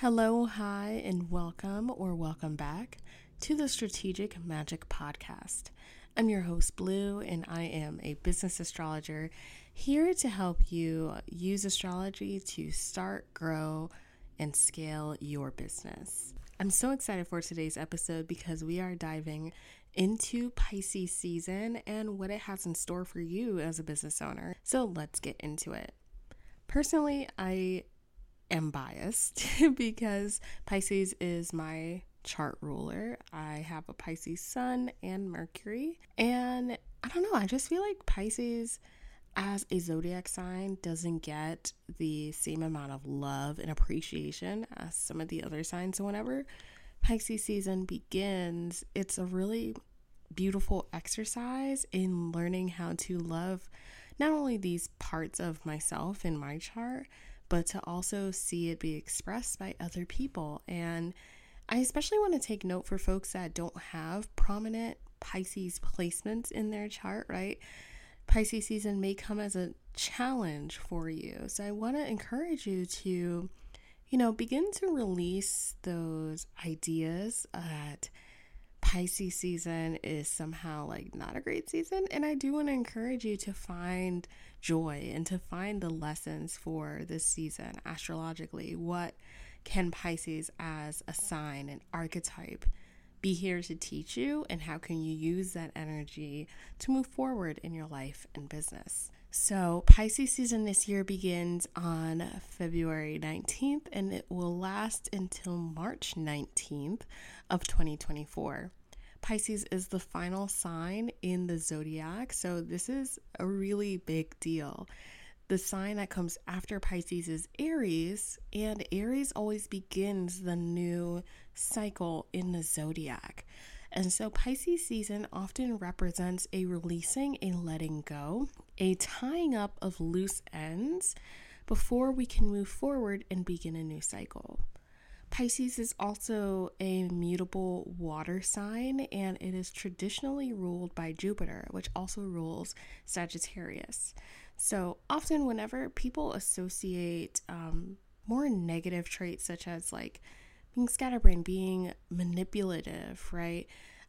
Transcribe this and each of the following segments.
Hello, hi, and welcome or welcome back to the Strategic Magic Podcast. I'm your host, Blu, and I am a business astrologer here to help you use astrology to start, grow, and scale your business. I'm so excited for today's episode because we are diving into Pisces season and what it has in store for you as a business owner. So let's get into it. Personally, I am biased because Pisces is my chart ruler. I have a Pisces sun and Mercury. And I don't know, I just feel like Pisces as a zodiac sign doesn't get the same amount of love and appreciation as some of the other signs. So whenever Pisces season begins, it's a really beautiful exercise in learning how to love not only these parts of myself in my chart, but to also see it be expressed by other people. And I especially want to take note for folks that don't have prominent Pisces placements in their chart, right? Pisces season may come as a challenge for you. So I want to encourage you to, you know, begin to release those ideas that Pisces season is somehow like not a great season. And I do want to encourage you to find joy and to find the lessons for this season astrologically. What can Pisces as a sign, an archetype, be here to teach you? And how can you use that energy to move forward in your life and business? So, Pisces season this year begins on February 19th and it will last until March 19th of 2024. Pisces is the final sign in the zodiac, so this is a really big deal. The sign that comes after Pisces is Aries, and Aries always begins the new cycle in the zodiac. And so Pisces season often represents a releasing, a letting go, a tying up of loose ends before we can move forward and begin a new cycle. Pisces is also a mutable water sign and it is traditionally ruled by Jupiter, which also rules Sagittarius. So, often, whenever people associate um, more negative traits, such as like being scatterbrained, being manipulative, right?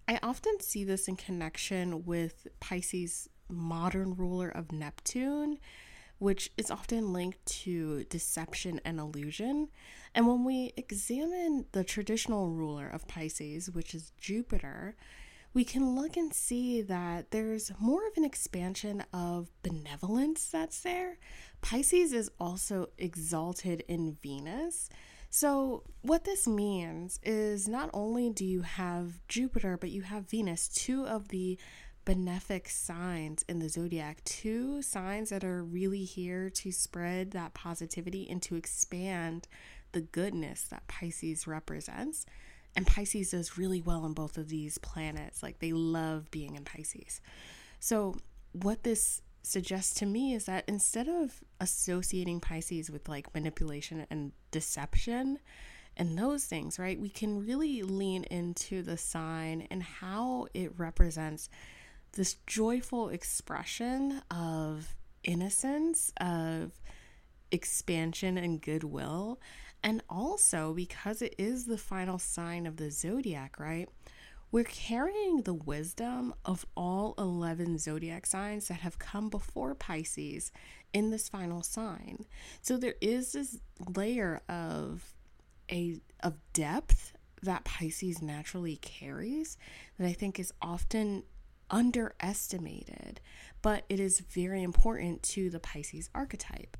I often see this in connection with Pisces' modern ruler of Neptune, which is often linked to deception and illusion. And when we examine the traditional ruler of Pisces, which is Jupiter, we can look and see that there's more of an expansion of benevolence that's there. Pisces is also exalted in Venus. So, what this means is not only do you have Jupiter, but you have Venus, two of the benefic signs in the zodiac, two signs that are really here to spread that positivity and to expand the goodness that Pisces represents. And Pisces does really well in both of these planets. Like they love being in Pisces. So, what this suggests to me is that instead of associating Pisces with like manipulation and deception and those things, right, we can really lean into the sign and how it represents this joyful expression of innocence, of expansion and goodwill. And also because it is the final sign of the zodiac, right? We're carrying the wisdom of all 11 zodiac signs that have come before Pisces in this final sign. So there is this layer of a of depth that Pisces naturally carries that I think is often underestimated, but it is very important to the Pisces archetype.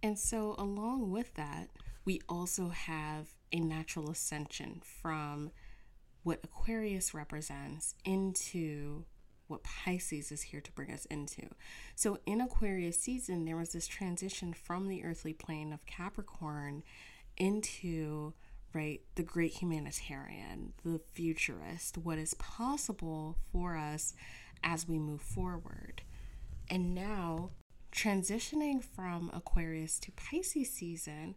And so, along with that, we also have a natural ascension from what Aquarius represents into what Pisces is here to bring us into. So, in Aquarius season, there was this transition from the earthly plane of Capricorn into right the great humanitarian, the futurist, what is possible for us as we move forward. And now, transitioning from Aquarius to Pisces season,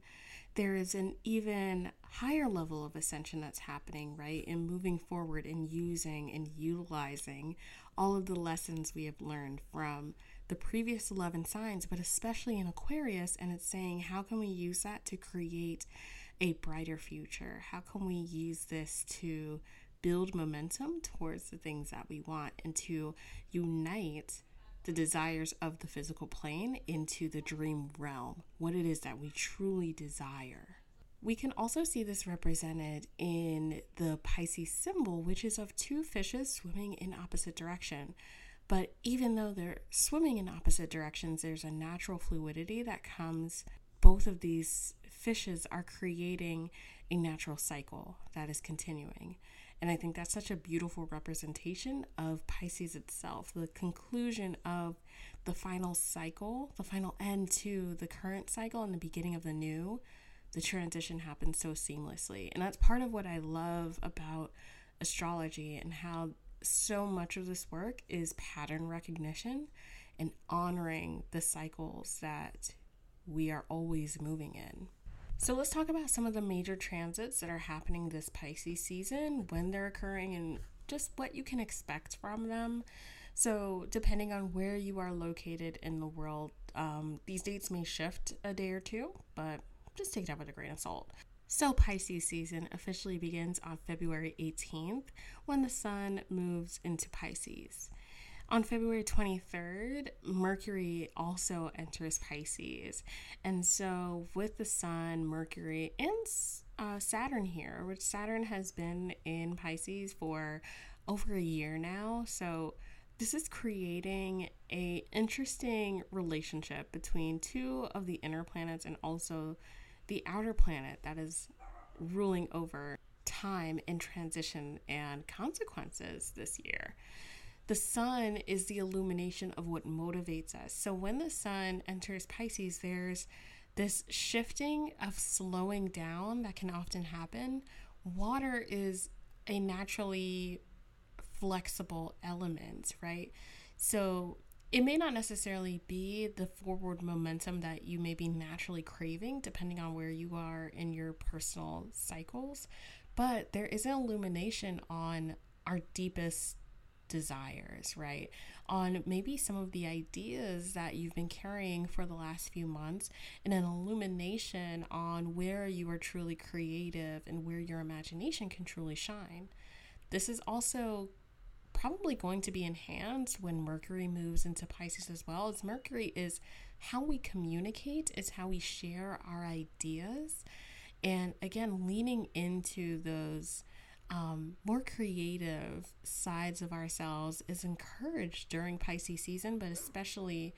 there is an even higher level of ascension that's happening, right? In moving forward and using and utilizing all of the lessons we have learned from the previous 11 signs, but especially in Aquarius. And it's saying, how can we use that to create a brighter future? How can we use this to build momentum towards the things that we want and to unite the desires of the physical plane into the dream realm, what it is that we truly desire. We can also see this represented in the Pisces symbol, which is of two fishes swimming in opposite direction. But even though they're swimming in opposite directions, there's a natural fluidity that comes. Both of these fishes are creating a natural cycle that is continuing. And I think that's such a beautiful representation of Pisces itself, the conclusion of the final cycle, the final end to the current cycle and the beginning of the new. The transition happens so seamlessly. And that's part of what I love about astrology and how so much of this work is pattern recognition and honoring the cycles that we are always moving in. So let's talk about some of the major transits that are happening this Pisces season, when they're occurring, and just what you can expect from them. So, depending on where you are located in the world, um, these dates may shift a day or two, but just take that with a grain of salt. So, Pisces season officially begins on February 18th when the sun moves into Pisces. On February 23rd, Mercury also enters Pisces. And so, with the Sun, Mercury, and uh, Saturn here, which Saturn has been in Pisces for over a year now. So, this is creating a interesting relationship between two of the inner planets and also the outer planet that is ruling over time and transition and consequences this year the sun is the illumination of what motivates us. So when the sun enters Pisces, there's this shifting of slowing down that can often happen. Water is a naturally flexible element, right? So it may not necessarily be the forward momentum that you may be naturally craving, depending on where you are in your personal cycles, but there is an illumination on our deepest desires, right? On maybe some of the ideas that you've been carrying for the last few months, and an illumination on where you are truly creative and where your imagination can truly shine. This is also probably going to be enhanced when Mercury moves into Pisces as well. As Mercury is how we communicate, is how we share our ideas. And again, leaning into those um, more creative sides of ourselves is encouraged during Pisces season, but especially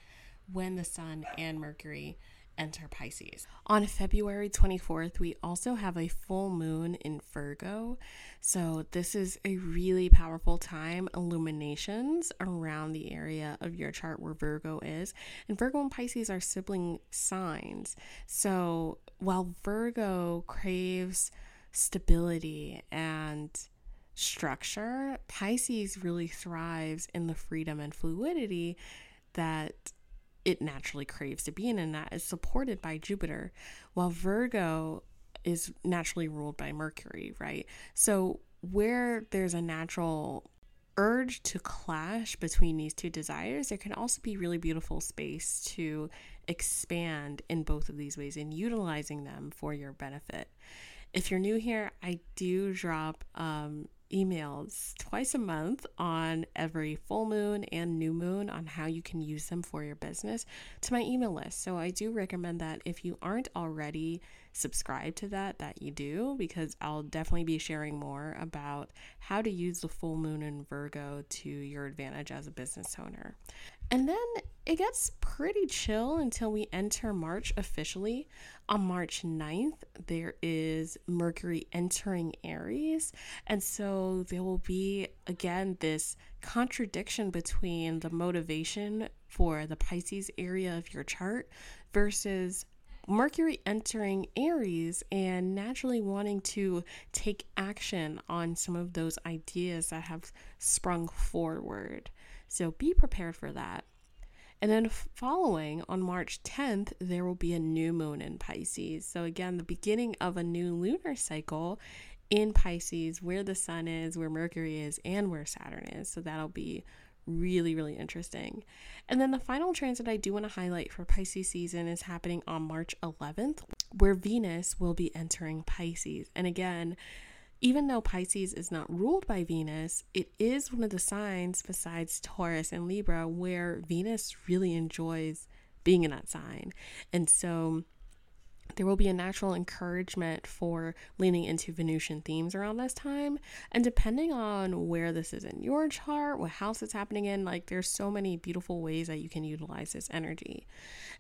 when the Sun and Mercury enter Pisces. On February 24th, we also have a full moon in Virgo. So, this is a really powerful time, illuminations around the area of your chart where Virgo is. And Virgo and Pisces are sibling signs. So, while Virgo craves stability and structure, Pisces really thrives in the freedom and fluidity that it naturally craves to be in, and that is supported by Jupiter, while Virgo is naturally ruled by Mercury, right? So, where there's a natural urge to clash between these two desires, there can also be really beautiful space to expand in both of these ways and utilizing them for your benefit. If you're new here, I do drop um, emails twice a month on every full moon and new moon on how you can use them for your business to my email list. So I do recommend that if you aren't already subscribed to that, that you do, because I'll definitely be sharing more about how to use the full moon in Virgo to your advantage as a business owner. And then it gets pretty chill until we enter March officially. On March 9th, there is Mercury entering Aries. And so there will be, again, this contradiction between the motivation for the Pisces area of your chart versus Mercury entering Aries and naturally wanting to take action on some of those ideas that have sprung forward. So be prepared for that. And then following on March 10th, there will be a new moon in Pisces. So, again, the beginning of a new lunar cycle in Pisces, where the sun is, where Mercury is, and where Saturn is. So, that'll be really, really interesting. And then the final transit I do want to highlight for Pisces season is happening on March 11th, where Venus will be entering Pisces. And again, even though Pisces is not ruled by Venus, it is one of the signs besides Taurus and Libra where Venus really enjoys being in that sign. And so there will be a natural encouragement for leaning into Venusian themes around this time. And depending on where this is in your chart, what house it's happening in, like there's so many beautiful ways that you can utilize this energy.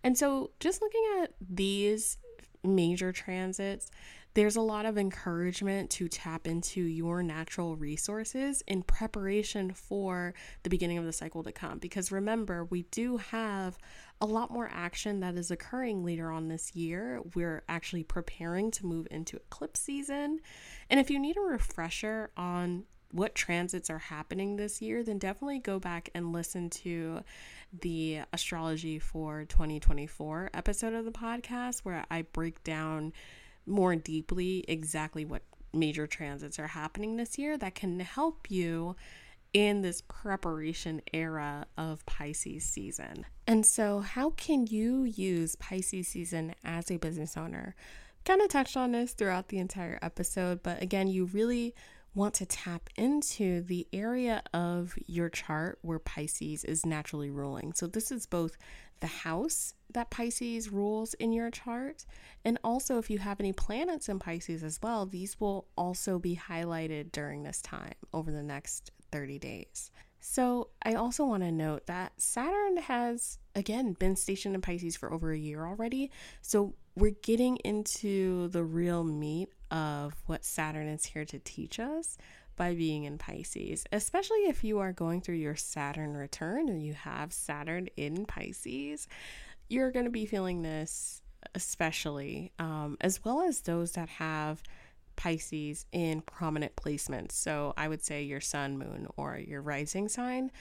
And so just looking at these major transits, there's a lot of encouragement to tap into your natural resources in preparation for the beginning of the cycle to come. Because remember, we do have a lot more action that is occurring later on this year. We're actually preparing to move into eclipse season. And if you need a refresher on what transits are happening this year, then definitely go back and listen to the astrology for 2024 episode of the podcast where I break down more deeply exactly what major transits are happening this year that can help you in this preparation era of Pisces season. And so, how can you use Pisces season as a business owner? Kind of touched on this throughout the entire episode, but again, you really want to tap into the area of your chart where Pisces is naturally ruling. So, this is both the house that Pisces rules in your chart, and also if you have any planets in Pisces as well, these will also be highlighted during this time over the next 30 days. So, I also want to note that Saturn has again been stationed in Pisces for over a year already. So, we're getting into the real meat of what Saturn is here to teach us by being in Pisces, especially if you are going through your Saturn return or you have Saturn in Pisces. You're going to be feeling this, especially, um, as well as those that have Pisces in prominent placements. So I would say your sun, moon, or your rising sign.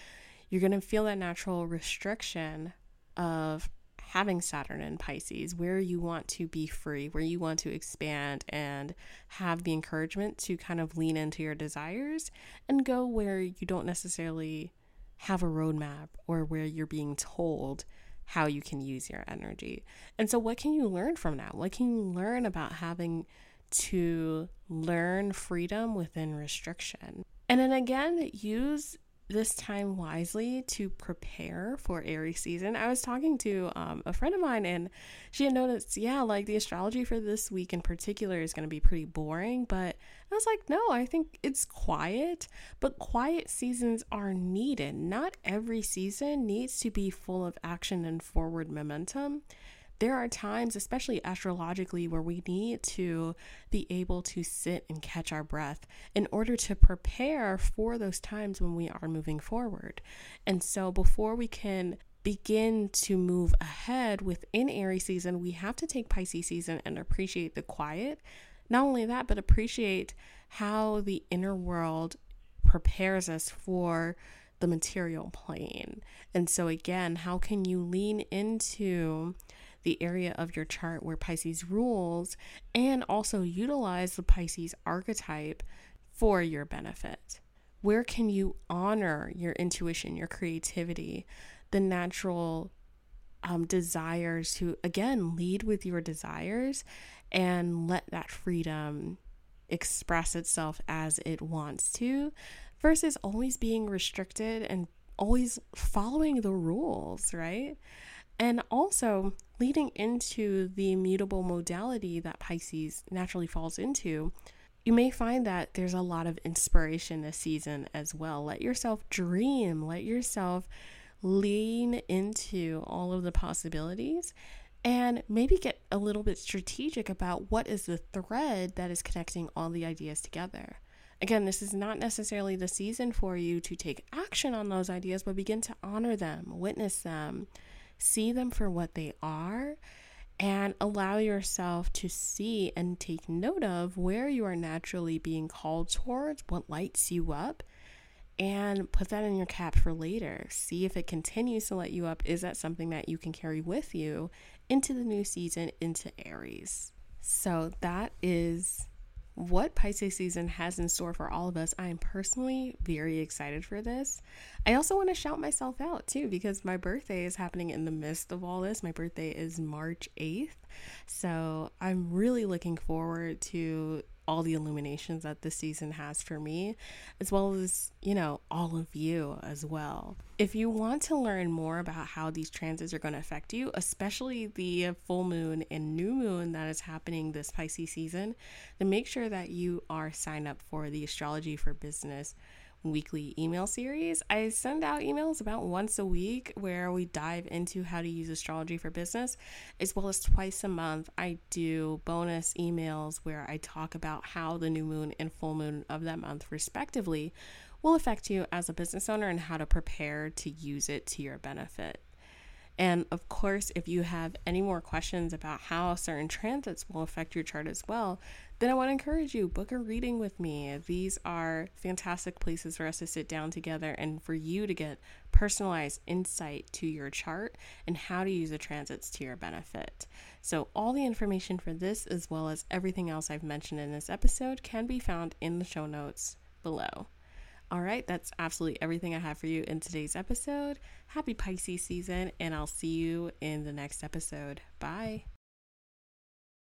You're going to feel that natural restriction of having Saturn in Pisces, where you want to be free, where you want to expand and have the encouragement to kind of lean into your desires and go where you don't necessarily have a roadmap or where you're being told how you can use your energy. And so, what can you learn from that? What can you learn about having to learn freedom within restriction? And then again, use this time wisely to prepare for Aries season. I was talking to um, a friend of mine, and she had noticed, yeah, like the astrology for this week in particular is going to be pretty boring. But I was like, no, I think it's quiet, but quiet seasons are needed. Not every season needs to be full of action and forward momentum there are times, especially astrologically, where we need to be able to sit and catch our breath in order to prepare for those times when we are moving forward. And so, before we can begin to move ahead within Aries season, we have to take Pisces season and appreciate the quiet. Not only that, but appreciate how the inner world prepares us for the material plane. And so, again, how can you lean into the area of your chart where Pisces rules and also utilize the Pisces archetype for your benefit. Where can you honor your intuition, your creativity, the natural um, desires to, again, lead with your desires and let that freedom express itself as it wants to versus always being restricted and always following the rules, right? And also, leading into the mutable modality that Pisces naturally falls into, you may find that there's a lot of inspiration this season as well. Let yourself dream, let yourself lean into all of the possibilities and maybe get a little bit strategic about what is the thread that is connecting all the ideas together. Again, this is not necessarily the season for you to take action on those ideas, but begin to honor them, witness them, see them for what they are, and allow yourself to see and take note of where you are naturally being called towards, what lights you up, and put that in your cap for later. See if it continues to light you up. Is that something that you can carry with you into the new season, into Aries? So that is what Pisces season has in store for all of us. I am personally very excited for this. I also want to shout myself out too because my birthday is happening in the midst of all this. My birthday is March 8th. So I'm really looking forward to all the illuminations that this season has for me, as well as, you know, all of you as well. If you want to learn more about how these transits are going to affect you, especially the full moon and new moon that is happening this Pisces season, then make sure that you are signed up for the Astrology for Business weekly email series. I send out emails about once a week where we dive into how to use astrology for business, as well as twice a month. I do bonus emails where I talk about how the new moon and full moon of that month, respectively, will affect you as a business owner and how to prepare to use it to your benefit. And of course, if you have any more questions about how certain transits will affect your chart as well, then I want to encourage you book a reading with me. These are fantastic places for us to sit down together and for you to get personalized insight to your chart and how to use the transits to your benefit. So, all the information for this, as well as everything else I've mentioned in this episode, can be found in the show notes below. All right, that's absolutely everything I have for you in today's episode. Happy Pisces season, and I'll see you in the next episode. Bye.